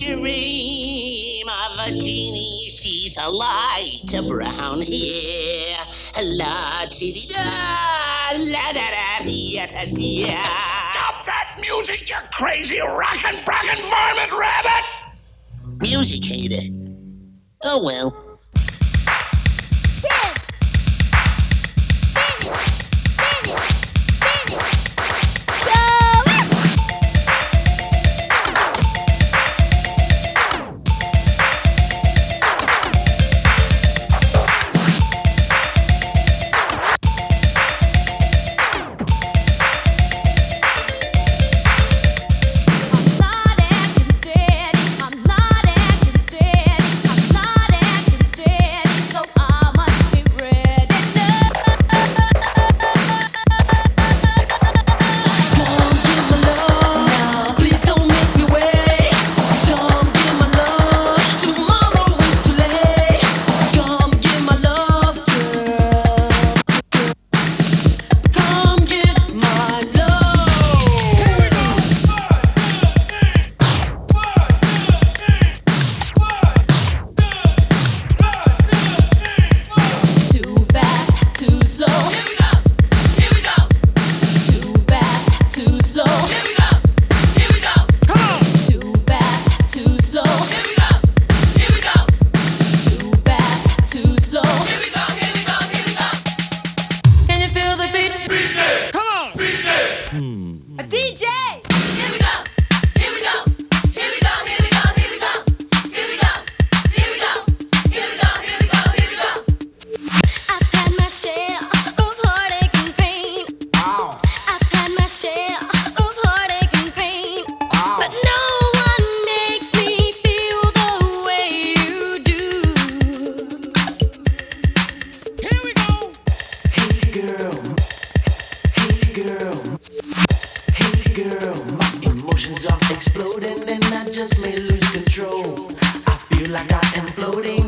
dream of a genie sees a light, a brown hair. La ti da, la da da, yes, yes. Stop that music, you crazy rockin' brockin' varmint rabbit! Music hater. Oh well. are exploding and I just may lose control. I feel like I am floating.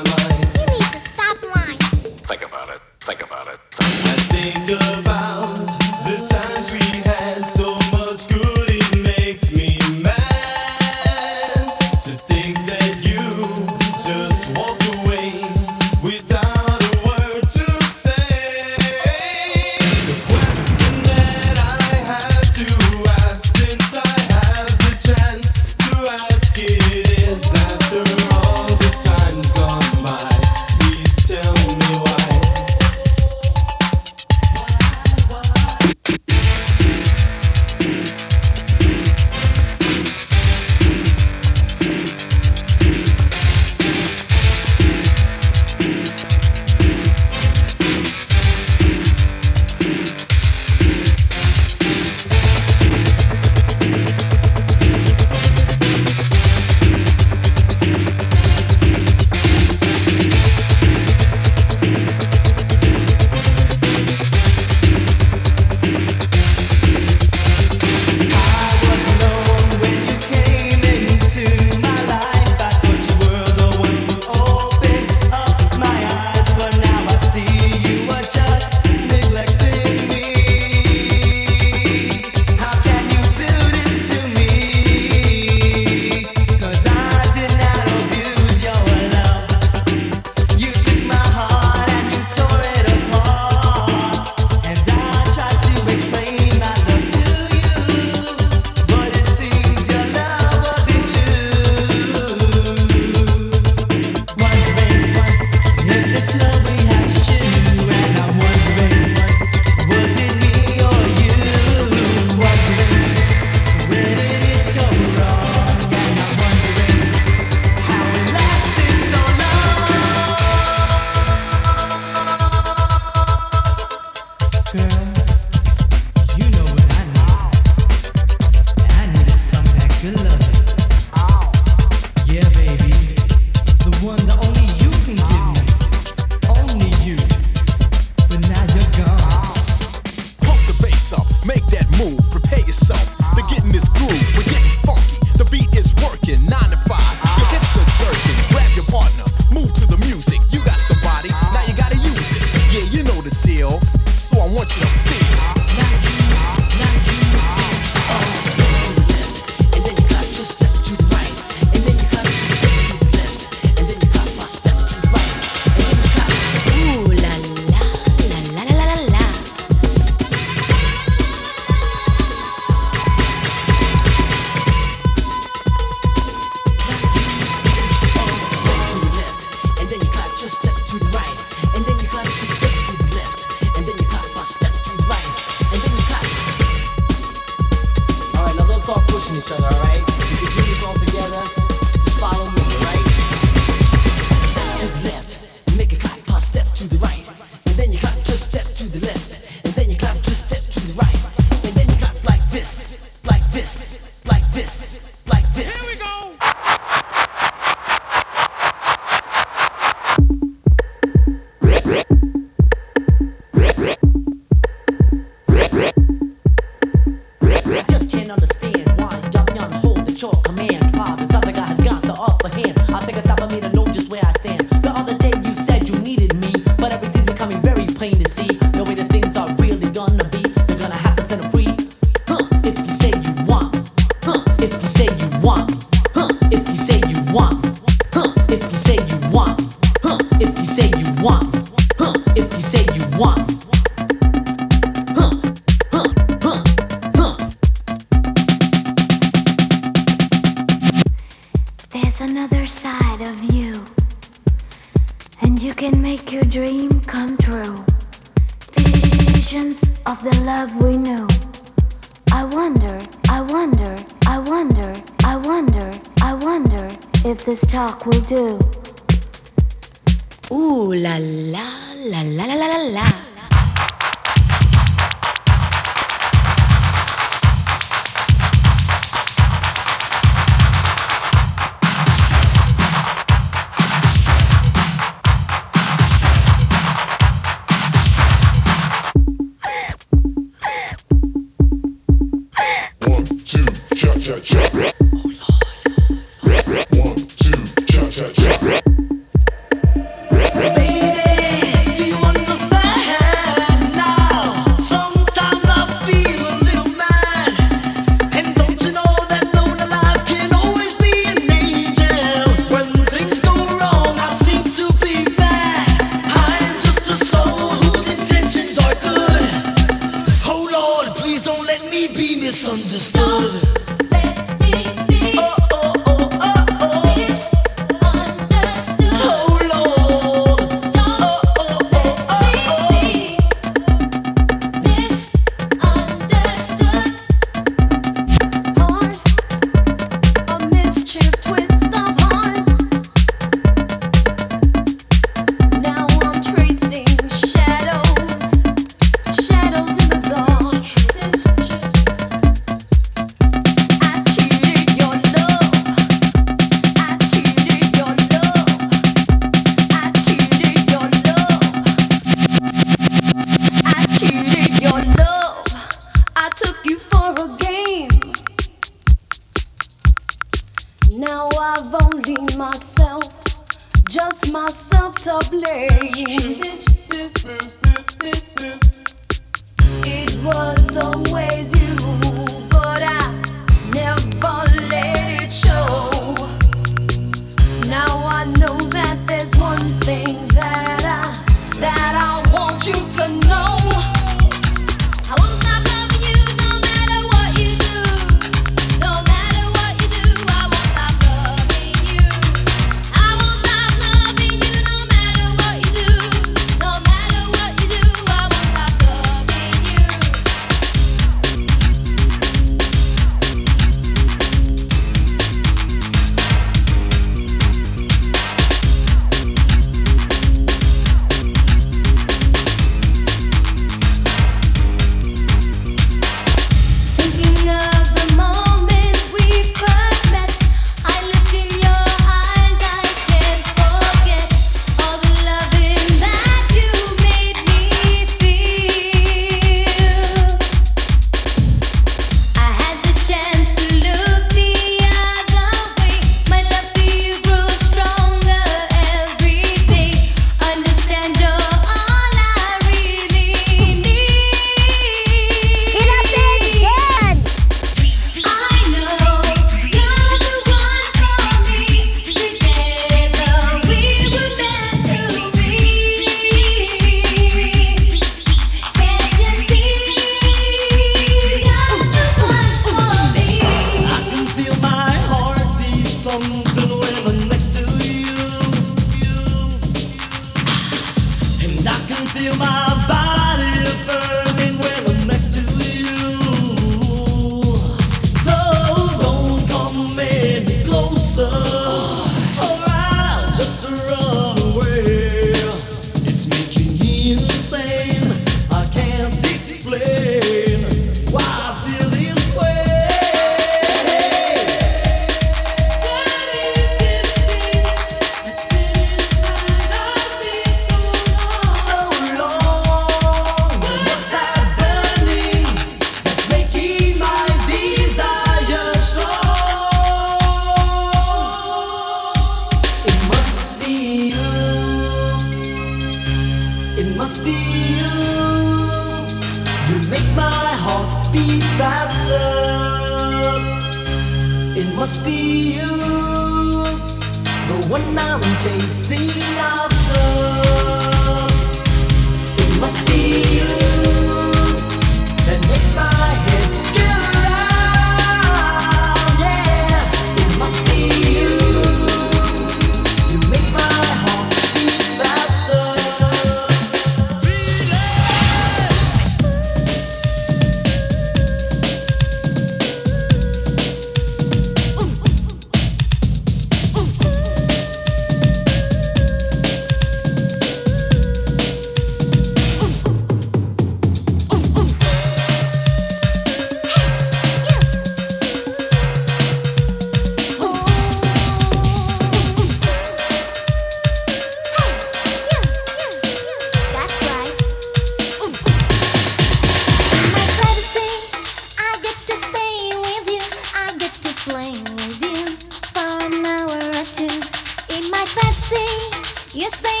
Your body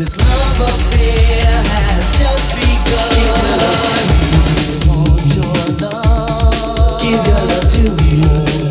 Give your love to me.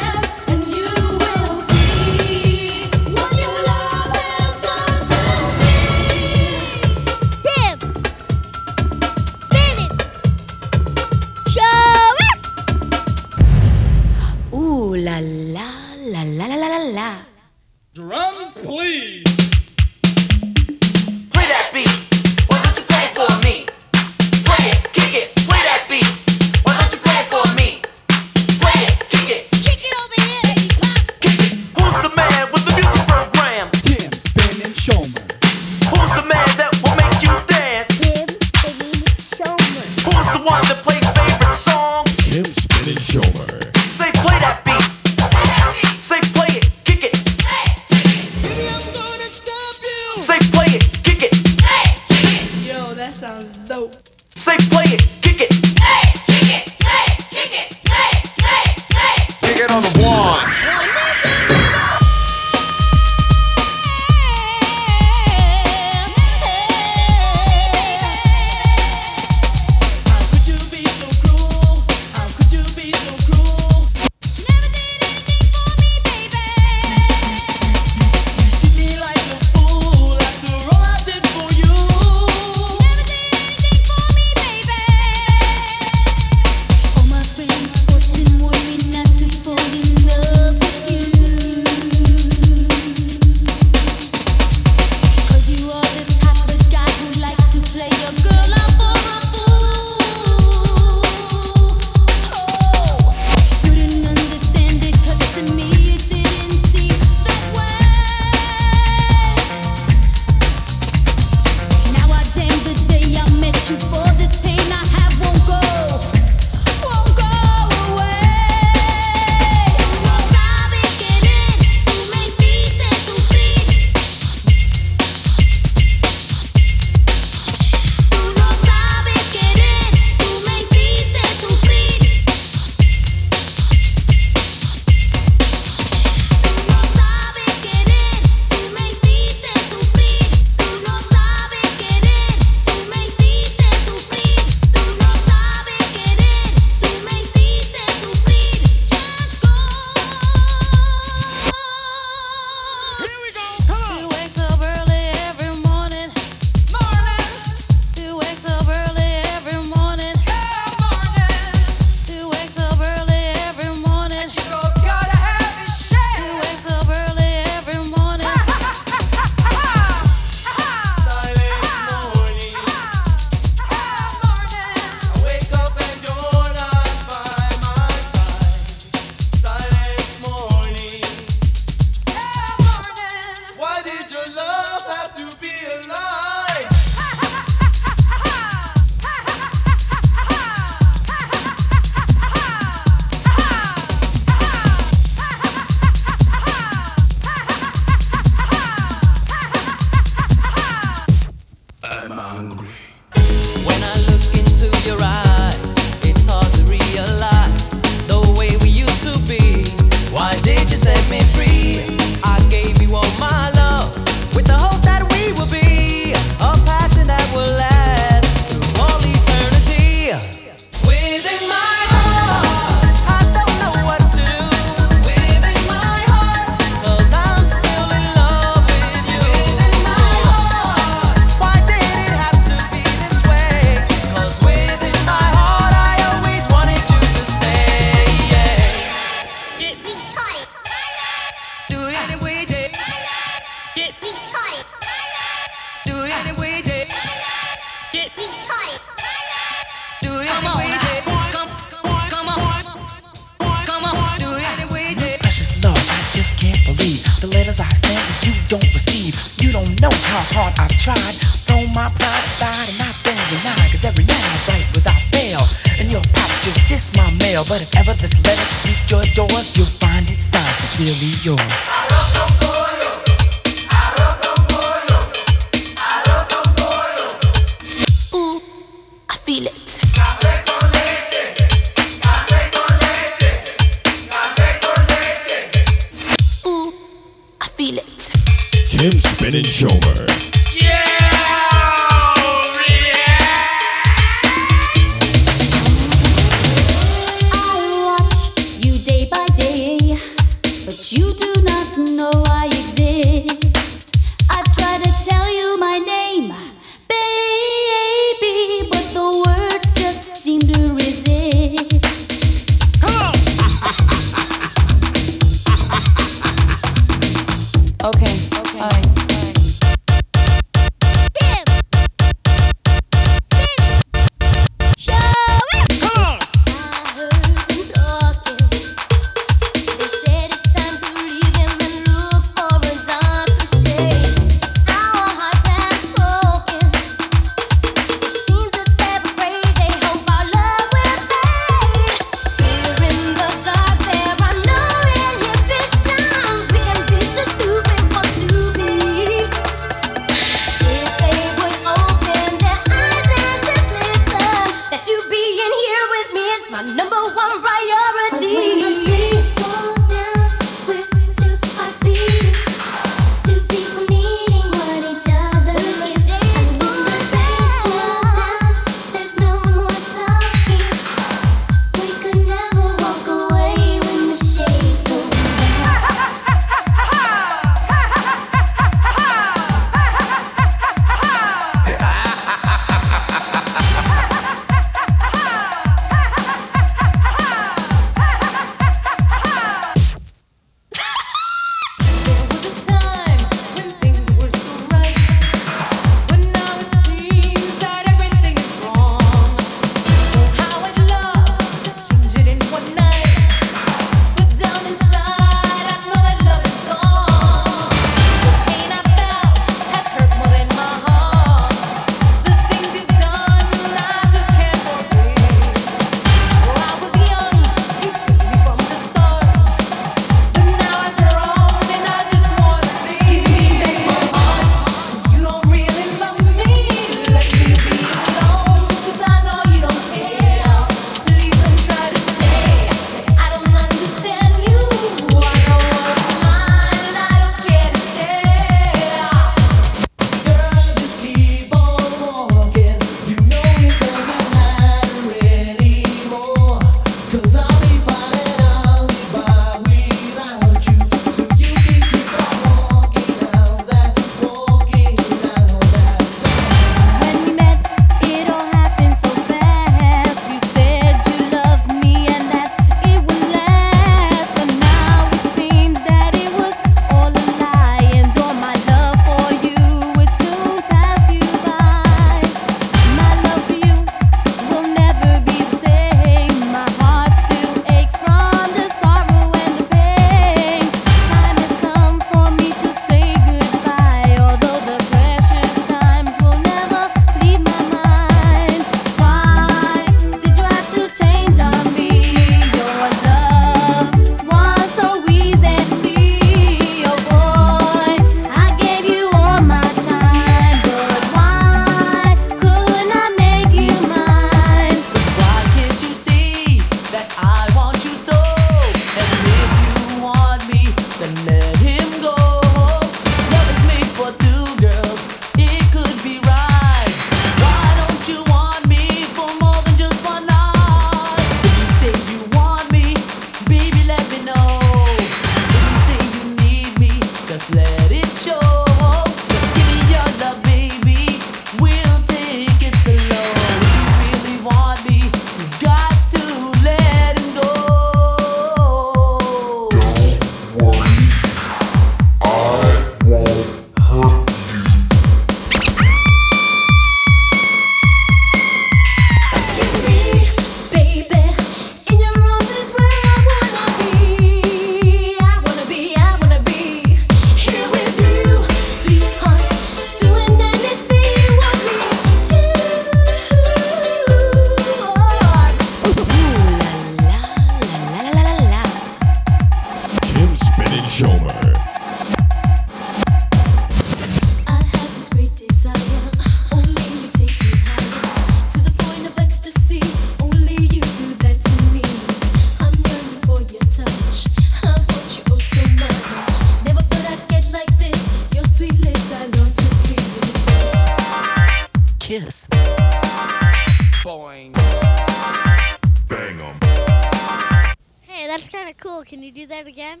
Hey, that's kind of cool. Can you do that again?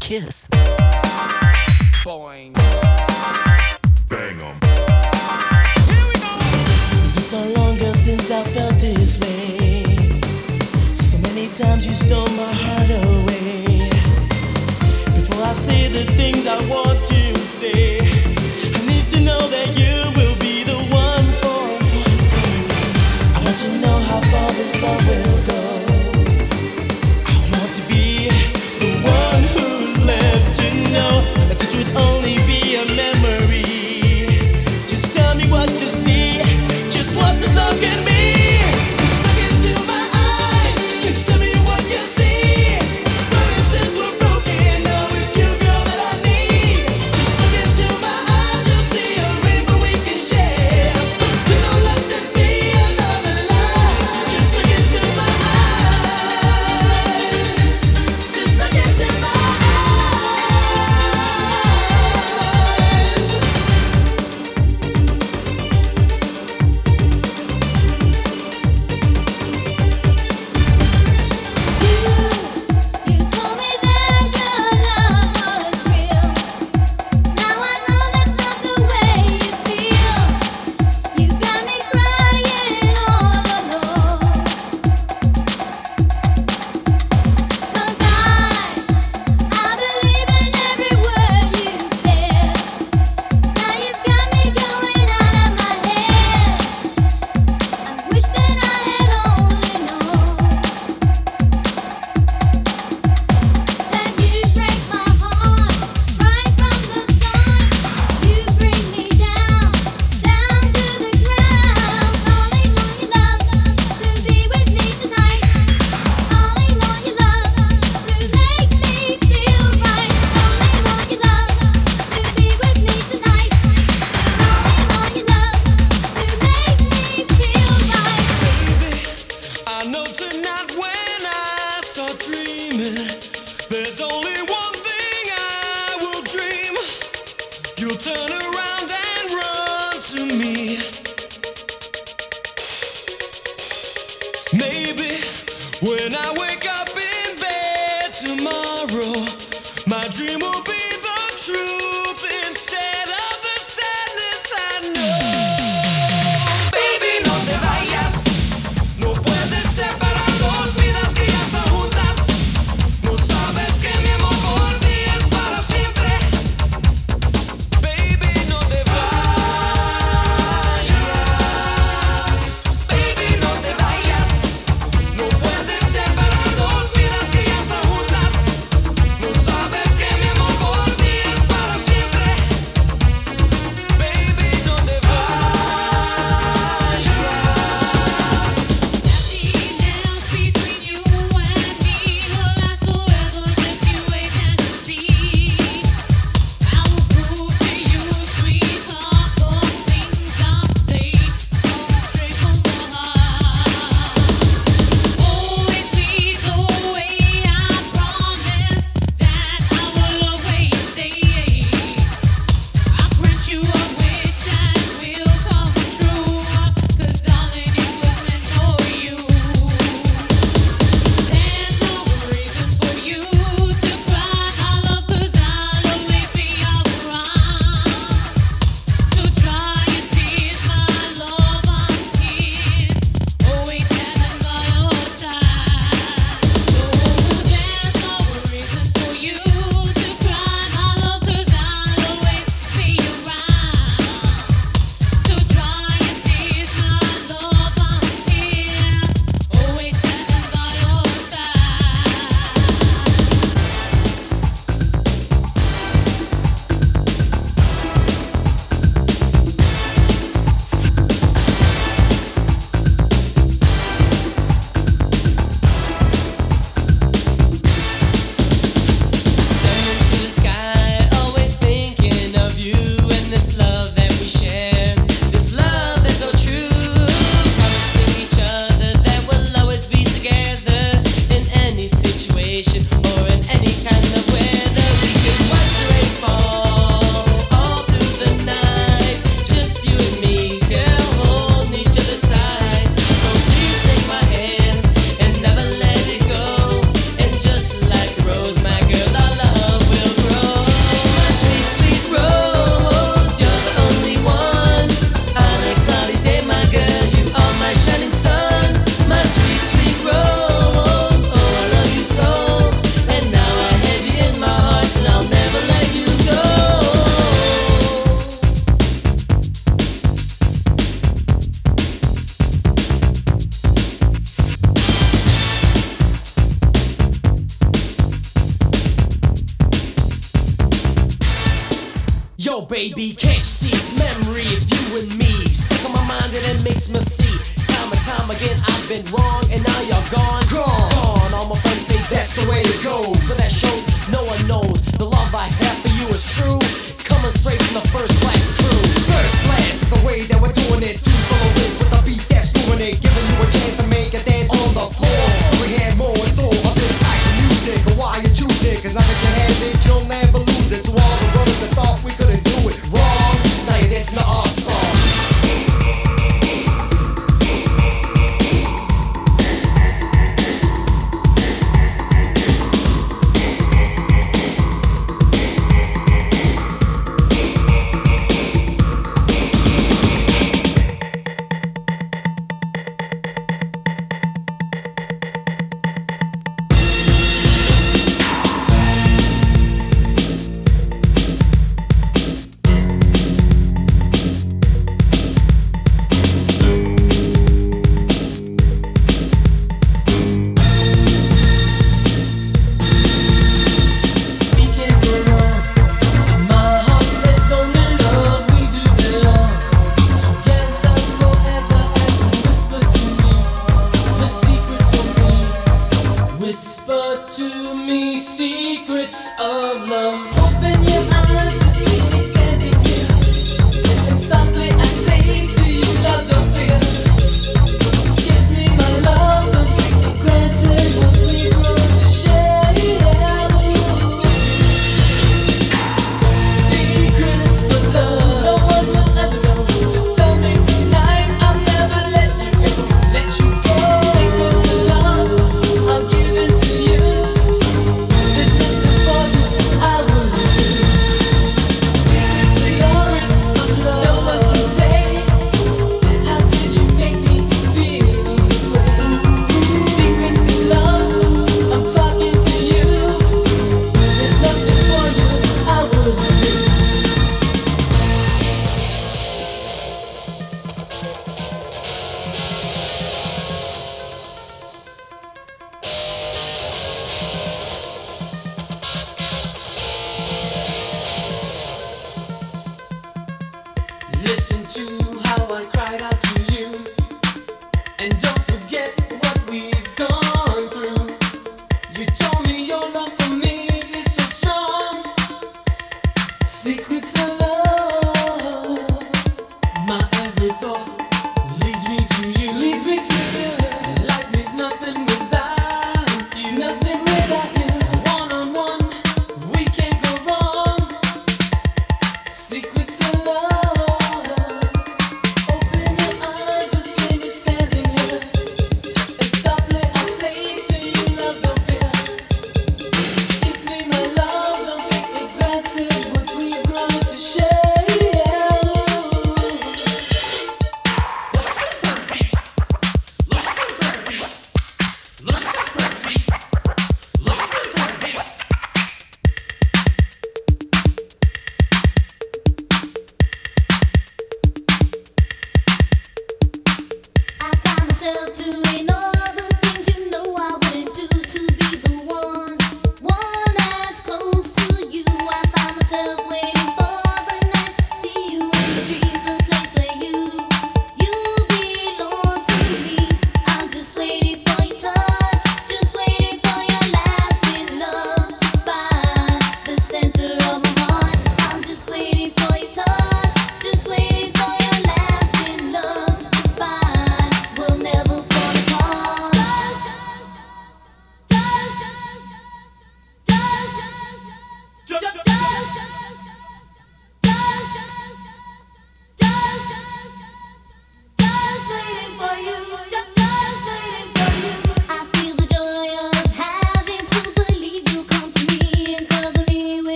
Kiss. Boing. Bang em. Here we go. It's been so long, since I felt this way. So many times you stole my heart away. Before I say the things I want to say, I need to know that you will. It would only be a memory.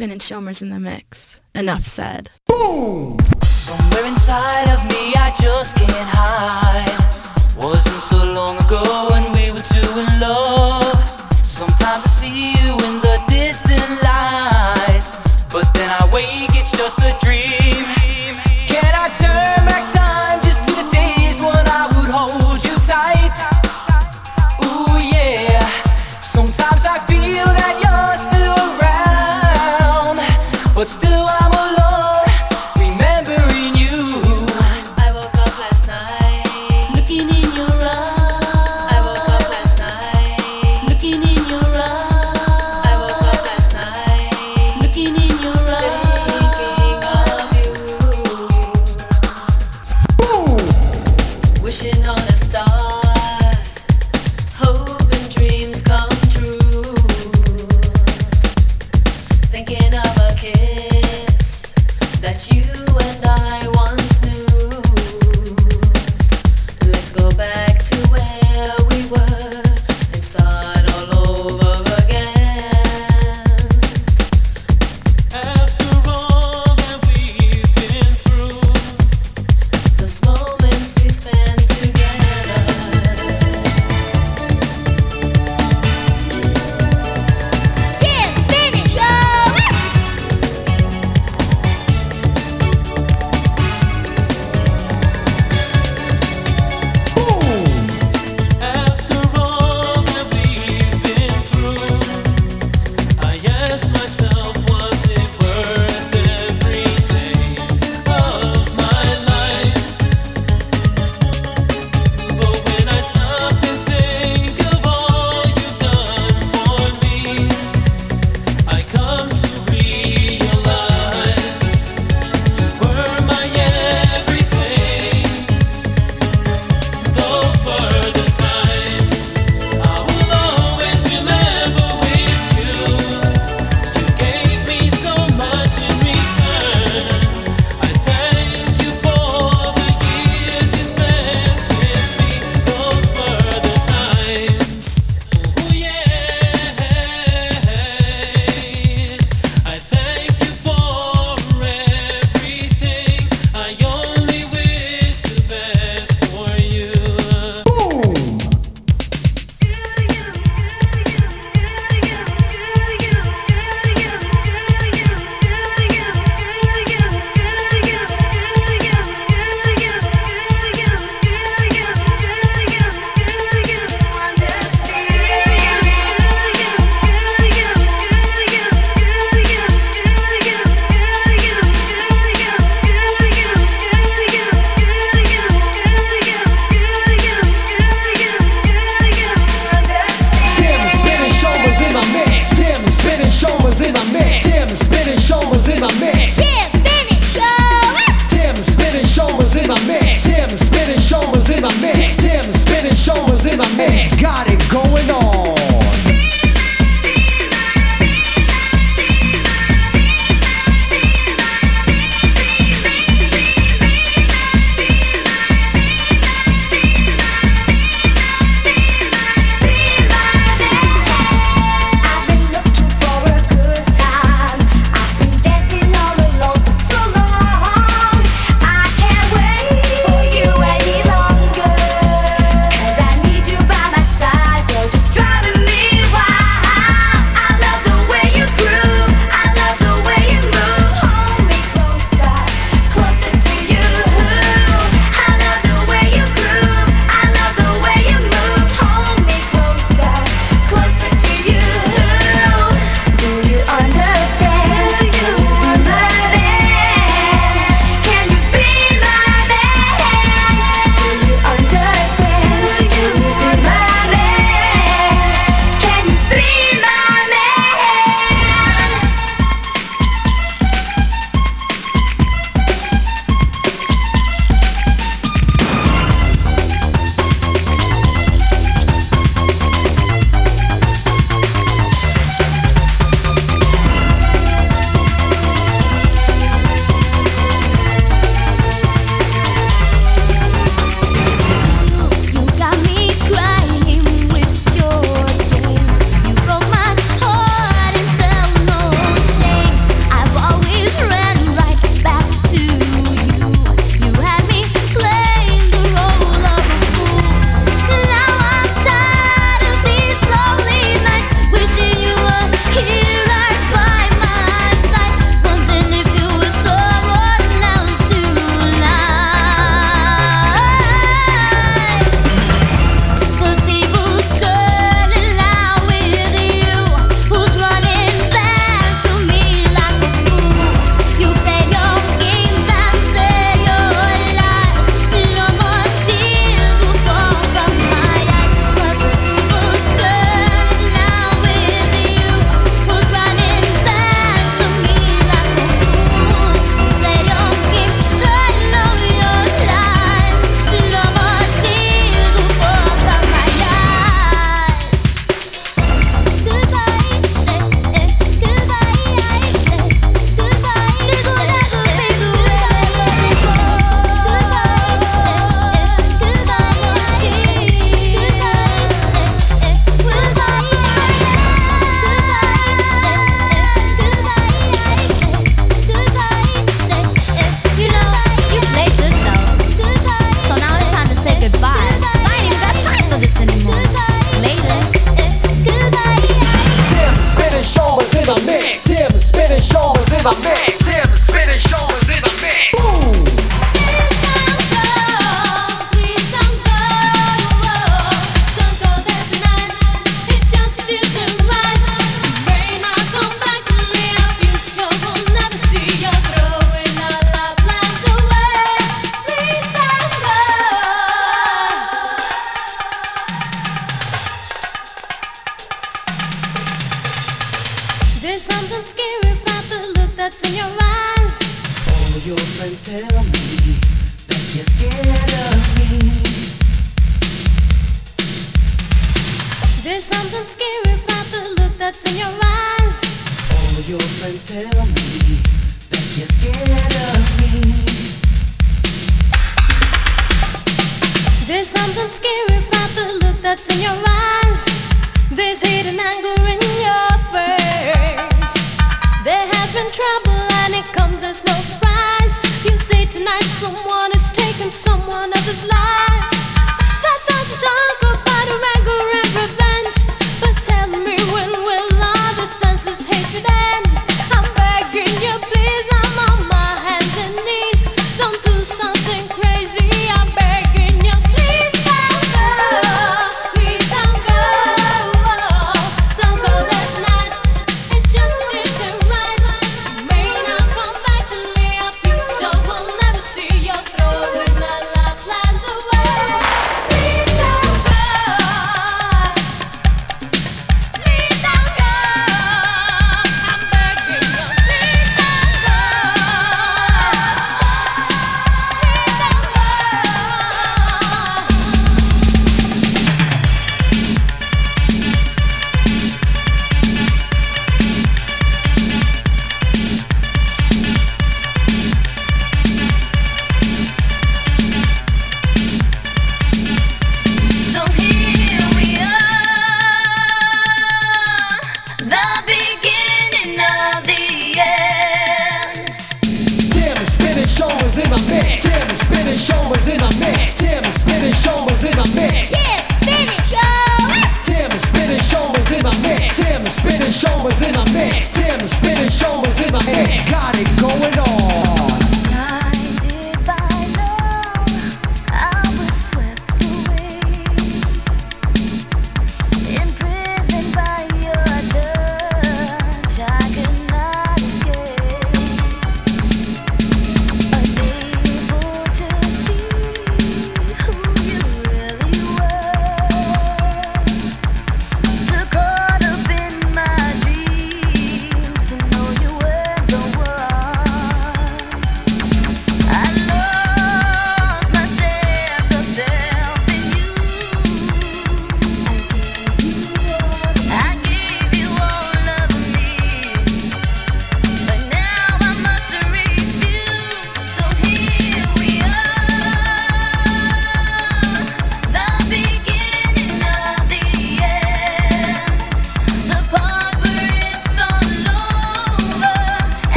Spinnin Schommer's in the mix. Enough said. Boom! Somewhere inside of me, I just can't hide. Wasn't so long ago.